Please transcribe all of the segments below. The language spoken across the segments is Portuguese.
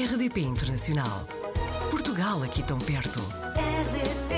RDP Internacional. Portugal aqui tão perto. RDP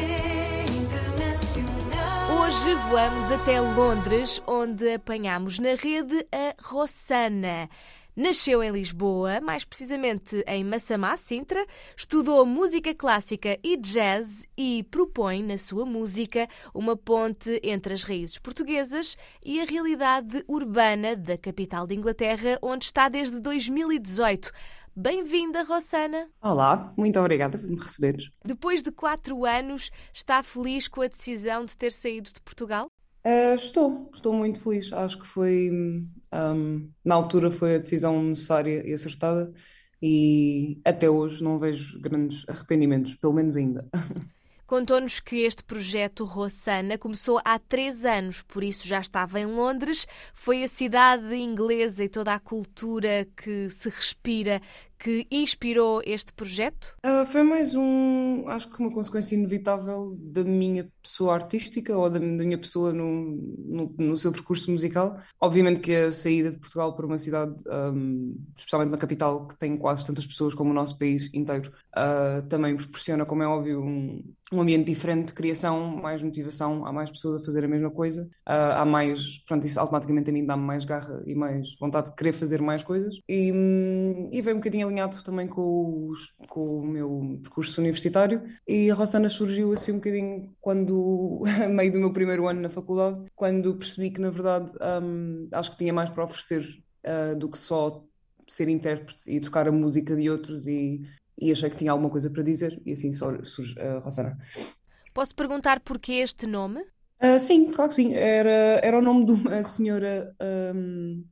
Internacional. Hoje voamos até Londres, onde apanhamos na rede a Rossana. Nasceu em Lisboa, mais precisamente em Massamá, Sintra, estudou música clássica e jazz e propõe na sua música uma ponte entre as raízes portuguesas e a realidade urbana da capital de Inglaterra, onde está desde 2018. Bem-vinda, Rossana! Olá, muito obrigada por me receberes. Depois de quatro anos, está feliz com a decisão de ter saído de Portugal? Eh, estou, estou muito feliz. Acho que foi, hum, na altura, foi a decisão necessária e acertada, e até hoje não vejo grandes arrependimentos, pelo menos ainda. Contou-nos que este projeto Rossana começou há três anos, por isso já estava em Londres. Foi a cidade inglesa e toda a cultura que se respira que inspirou este projeto? Ah, foi mais um, acho que uma consequência inevitável da minha pessoa artística ou da, da minha pessoa no, no, no seu percurso musical. Obviamente que a saída de Portugal para uma cidade, um, especialmente uma capital que tem quase tantas pessoas como o nosso país inteiro, uh, também proporciona, como é óbvio, um, um ambiente diferente de criação, mais motivação, há mais pessoas a fazer a mesma coisa, uh, há mais, pronto, isso automaticamente a mim dá-me mais garra e mais vontade de querer fazer mais coisas e, hum, e veio um bocadinho alinhado também com, os, com o meu percurso universitário e a Rossana surgiu assim um bocadinho quando, a meio do meu primeiro ano na faculdade, quando percebi que na verdade um, acho que tinha mais para oferecer uh, do que só ser intérprete e tocar a música de outros e, e achei que tinha alguma coisa para dizer e assim surge a Rossana. Posso perguntar porquê este nome? Uh, sim, claro que sim. Era, era o nome de uma senhora um,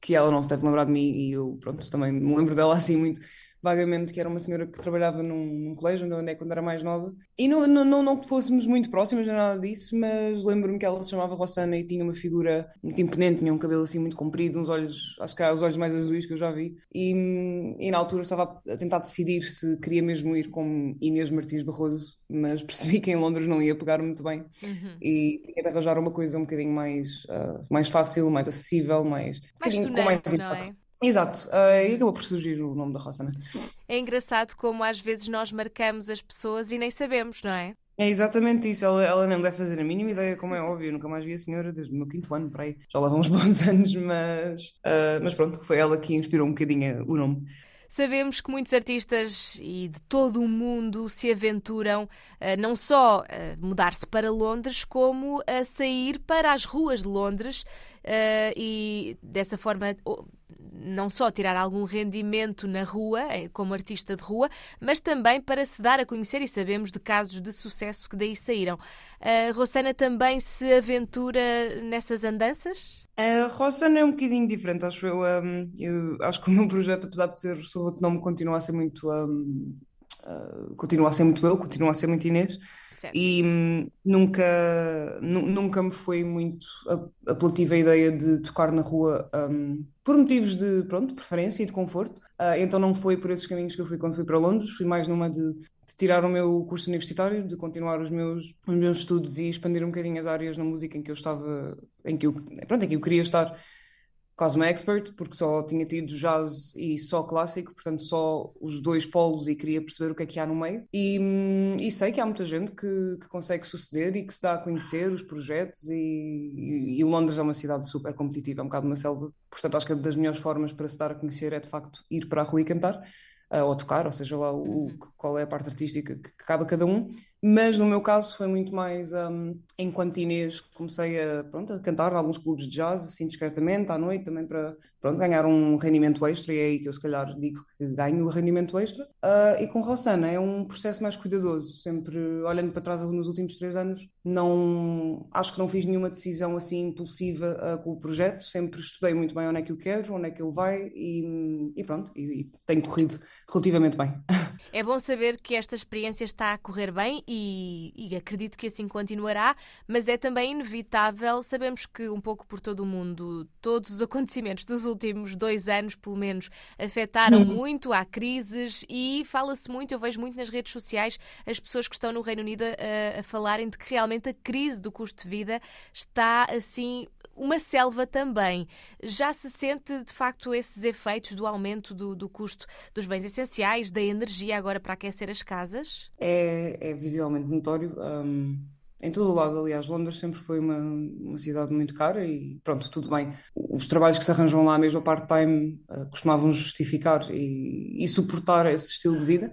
que ela não se deve lembrar de mim e eu, pronto, também me lembro dela assim muito vagamente, que era uma senhora que trabalhava num, num colégio onde andei quando era mais nova. E não, não, não, não que fôssemos muito próximas, nem nada disso, mas lembro-me que ela se chamava Rossana e tinha uma figura muito imponente, tinha um cabelo assim muito comprido, uns olhos, acho que era os olhos mais azuis que eu já vi. E, e na altura estava a tentar decidir se queria mesmo ir com Inês Martins Barroso, mas percebi que em Londres não ia pegar muito bem Uhum. e tinha de arranjar uma coisa um bocadinho mais, ah, mais fácil, mais acessível, mais, Mais com sonante, não impacto. é? Exato, ah, e acabou por surgir o nome da Rossana. É engraçado como às vezes nós marcamos as pessoas e nem sabemos, não é? É exatamente isso, ela, ela não deve fazer a mínima ideia, como é óbvio, eu nunca mais vi a senhora desde o meu quinto ano, para aí. Já lá vão uns bons anos, mas, ah, mas pronto, foi ela que inspirou um bocadinho o nome. Sabemos que muitos artistas e de todo o mundo se aventuram eh, não só a mudar-se para Londres, como a sair para as ruas de Londres e dessa forma não só tirar algum rendimento na rua, eh, como artista de rua, mas também para se dar a conhecer e sabemos de casos de sucesso que daí saíram. A Rossana também se aventura nessas andanças? A Rossana é um bocadinho diferente, acho eu. um, eu acho que o meu projeto, apesar de ser sob outro nome, continua a ser muito. um, uh, continua a ser muito eu, continua a ser muito Inês. Certo. E hum, nunca, nu- nunca me foi muito apelativa a ideia de tocar na rua, hum, por motivos de, pronto, preferência e de conforto. Ah, então não foi por esses caminhos que eu fui quando fui para Londres, fui mais numa de, de tirar o meu curso universitário, de continuar os meus, os meus estudos e expandir um bocadinho as áreas na música em que eu estava, em que eu, pronto, em que eu queria estar quase uma expert, porque só tinha tido jazz e só clássico, portanto só os dois polos e queria perceber o que é que há no meio. E, e sei que há muita gente que, que consegue suceder e que se dá a conhecer os projetos e, e, Londres é uma cidade super competitiva, é um bocado uma selva, portanto acho que uma das melhores formas para se dar a conhecer é de facto ir para a rua e cantar. ah, ou tocar, ou seja lá o, Uhum. qual é a parte artística que, que cabe a cada um, mas no meu caso foi muito mais hum, enquanto Inês comecei a, pronto, a cantar em alguns clubes de jazz, assim discretamente, à noite, também para pronto, ganhar um rendimento extra, e é aí que eu se calhar digo que ganho o rendimento extra. Ah, e com Rossana é um processo mais cuidadoso, sempre olhando para trás nos últimos três anos, não, acho que não fiz nenhuma decisão assim impulsiva ah, com o projeto, sempre estudei muito bem onde é que eu quero, onde é que ele vai e, e pronto, e, e tem corrido relativamente bem. É bom saber que esta experiência está a correr bem e, e acredito que assim continuará, mas é também inevitável. Sabemos que, um pouco por todo o mundo, todos os acontecimentos dos últimos dois anos, pelo menos, afetaram muito. Há crises e fala-se muito, eu vejo muito nas redes sociais as pessoas que estão no Reino Unido a, a falarem de que realmente a crise do custo de vida está assim uma selva também. Já se sente, de facto, esses efeitos do aumento do, do custo dos bens essenciais, da energia agora para aquecer as casas? É, é visivelmente notório. Um, em todo o lado, aliás, Londres sempre foi uma, uma cidade muito cara e pronto, tudo bem. Os trabalhos que se arranjam lá, mesmo a part-time, uh, costumavam justificar e, e, suportar esse estilo de vida,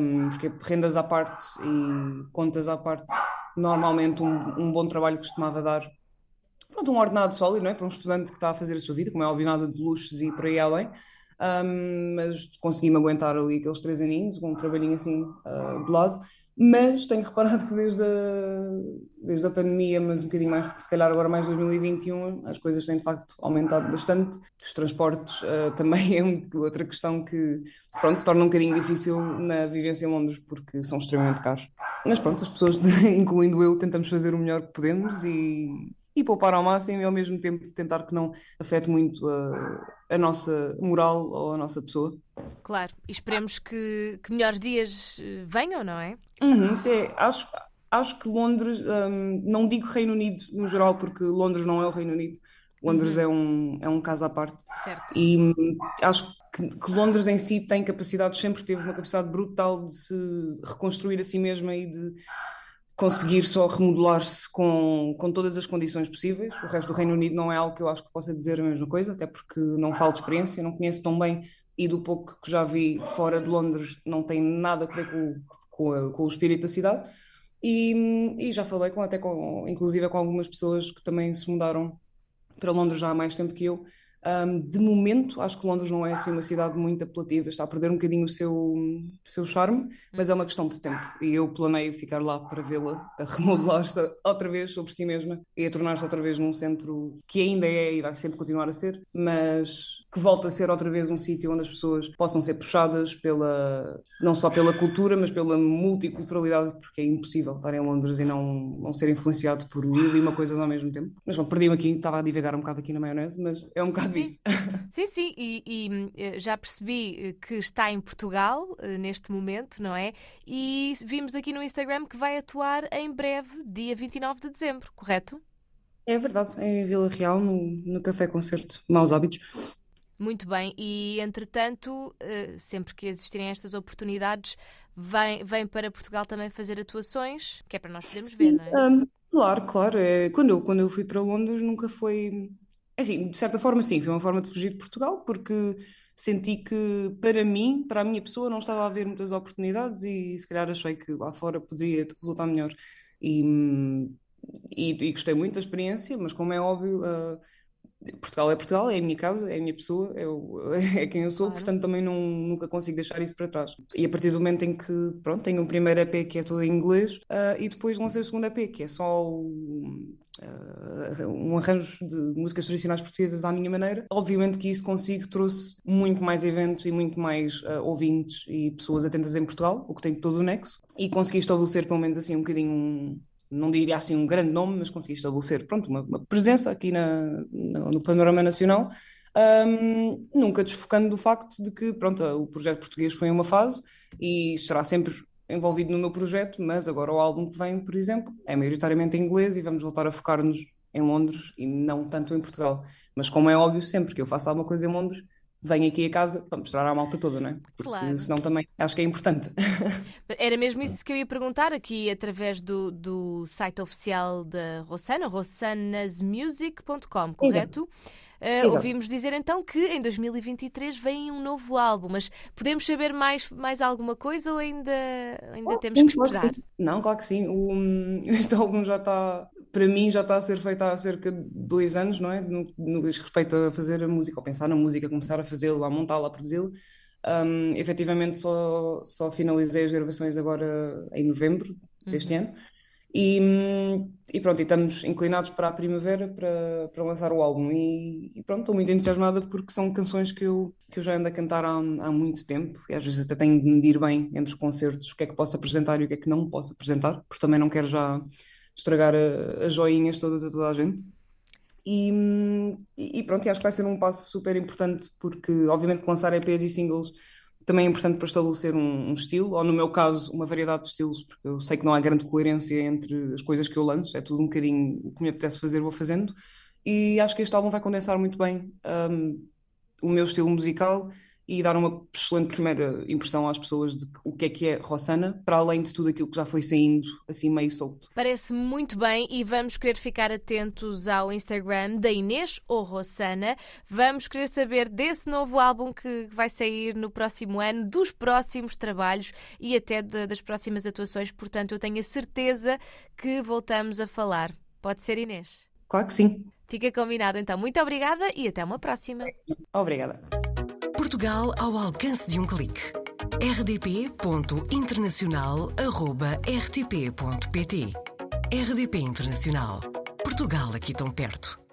um, porque rendas à parte e contas à parte, normalmente um, um bom trabalho costumava dar pronto, um ordenado sólido, não é? Para um estudante que está a fazer a sua vida, como é óbvio, nada de luxos e por aí além. Um, mas consegui-me aguentar ali aqueles três aninhos, com um trabalhinho assim uh, de lado. Mas tenho reparado que desde a, desde a pandemia, mas um bocadinho mais, se calhar agora mais 2021, as coisas têm de facto aumentado bastante. Os transportes uh, também é outra questão que, pronto, se torna um bocadinho difícil na vivência em Londres, porque são extremamente caros. Mas pronto, as pessoas, incluindo eu, tentamos fazer o melhor que podemos e, e poupar ao máximo e ao mesmo tempo tentar que não afete muito a, a nossa moral ou a nossa pessoa. Claro, e esperemos que, que melhores dias eh, venham, não é? Uhum, é, acho, acho que Londres, um, não digo Reino Unido no geral, porque Londres não é o Reino Unido. Londres uhum. é, um, é um caso à parte. Certo. E hum, acho que, que, Londres em si tem capacidade, sempre teve uma capacidade brutal de se reconstruir a si mesma e de conseguir só remodelar-se com, com todas as condições possíveis. O resto do Reino Unido não é algo que eu acho que possa dizer a mesma coisa, até porque não falo de experiência, não conheço tão bem e do pouco que já vi fora de Londres não tem nada a ver com, com, a, com o espírito da cidade. E, e, já falei com até com, inclusive com algumas pessoas que também se mudaram para Londres já há mais tempo que eu um, de momento, acho que Londres não é assim uma cidade muito apelativa, está a perder um bocadinho o seu, o seu charme, mas é uma questão de tempo. E eu planeio ficar lá para vê-la a remodelar-se outra vez sobre si mesma e a tornar-se outra vez num centro que ainda é e vai sempre continuar a ser, mas que volta a ser outra vez um sítio onde as pessoas possam ser puxadas pela não só pela cultura, mas pela multiculturalidade, porque é impossível estar em Londres e não, não ser influenciado por mil e uma coisas ao mesmo tempo. Mas bom, perdi-me aqui, estava a divagar um bocado aqui na maionese, mas é um bocado sim. isso. Sim, sim, e, e, eh, já percebi eh, que está em Portugal eh, neste momento, não é? E vimos aqui no Instagram que vai atuar em breve, dia 29 de dezembro, correto? É verdade, é em Vila Real, no, no Café Concerto Maus Hábitos. Muito bem, e entretanto, sempre que existirem estas oportunidades, vem, vem para Portugal também fazer atuações, que é para nós podermos Sim, ver, não é? um, claro, claro. É, quando, eu, quando eu fui para Londres nunca foi é assim, de certa forma, sim, foi uma forma de fugir de Portugal, porque senti que para mim, para a minha pessoa, não estava a haver muitas oportunidades e se calhar achei que lá fora poderia resultar melhor. E, e, e gostei muito da experiência, mas como é óbvio, uh, Portugal é Portugal, é a minha casa, é a minha pessoa, é, o, é quem eu sou, Claro. portanto também não, nunca consigo deixar isso para trás. E a partir do momento em que, pronto, tenho o primeiro EP que é todo em inglês, uh, e depois lancei o segundo EP, que é só o, uh, um arranjo de músicas tradicionais portuguesas à minha maneira. Obviamente que isso consigo trouxe muito mais eventos e muito mais uh, ouvintes e pessoas atentas em Portugal, o que tem todo o nexo, e consegui estabelecer pelo menos assim um bocadinho um, não diria assim um grande nome, mas consegui estabelecer pronto, uma, uma presença aqui na, no, no panorama nacional, um, nunca desfocando do facto de que pronto, o projeto português foi uma fase e estará sempre envolvido no meu projeto, mas agora o álbum que vem, por exemplo, é maioritariamente em inglês e vamos voltar a focar-nos em Londres e não tanto em Portugal. Mas como é óbvio, sempre que eu faço alguma coisa em Londres, venho aqui a casa para mostrar à malta toda, não é? Porque Claro. senão também acho que é importante. Era mesmo isso que eu ia perguntar aqui através do, do site oficial da Rossana, rossanasmusic.com, correto? Uh, ouvimos dizer então que em 2023 vem um novo álbum, mas podemos saber mais, mais alguma coisa ou ainda, ainda Oh, temos que claro esperar? sim. Não, claro que sim. O, este álbum já está, para mim, já está a ser feito há cerca de dois anos, não é? No, no que diz respeito a fazer a música, ou pensar na música, começar a fazê-la, a montá-la, a produzi-la. Um, efetivamente, só, só finalizei as gravações agora em novembro deste Uhum. ano. E, e pronto, e estamos inclinados para a primavera para, para lançar o álbum. E, e pronto, estou muito entusiasmada porque são canções que eu, que eu já ando a cantar há, há muito tempo e às vezes até tenho de medir bem entre os concertos o que é que posso apresentar e o que é que não posso apresentar, porque também não quero já estragar as joinhas todas a toda a gente. E, e pronto, acho que vai ser um passo super importante porque, obviamente, que lançar EPs e singles também é importante para estabelecer um, um estilo, ou no meu caso, uma variedade de estilos, porque eu sei que não há grande coerência entre as coisas que eu lanço, é tudo um bocadinho o que me apetece fazer, vou fazendo. e acho que este álbum vai condensar muito bem um, o meu estilo musical e dar uma excelente primeira impressão às pessoas de o que é que é Rossana, para além de tudo aquilo que já foi saindo assim meio solto. Parece muito bem e vamos querer ficar atentos ao Instagram da Inês ou Rossana. Vamos querer saber desse novo álbum que vai sair no próximo ano, dos próximos trabalhos e até de, das próximas atuações. Portanto, eu tenho a certeza que voltamos a falar. Pode ser, Inês? Claro que sim. Fica combinado então. Muito obrigada e até uma próxima. Obrigada. Portugal ao alcance de um clique. rdp.internacional.rtp.pt RDP Internacional. Portugal aqui tão perto.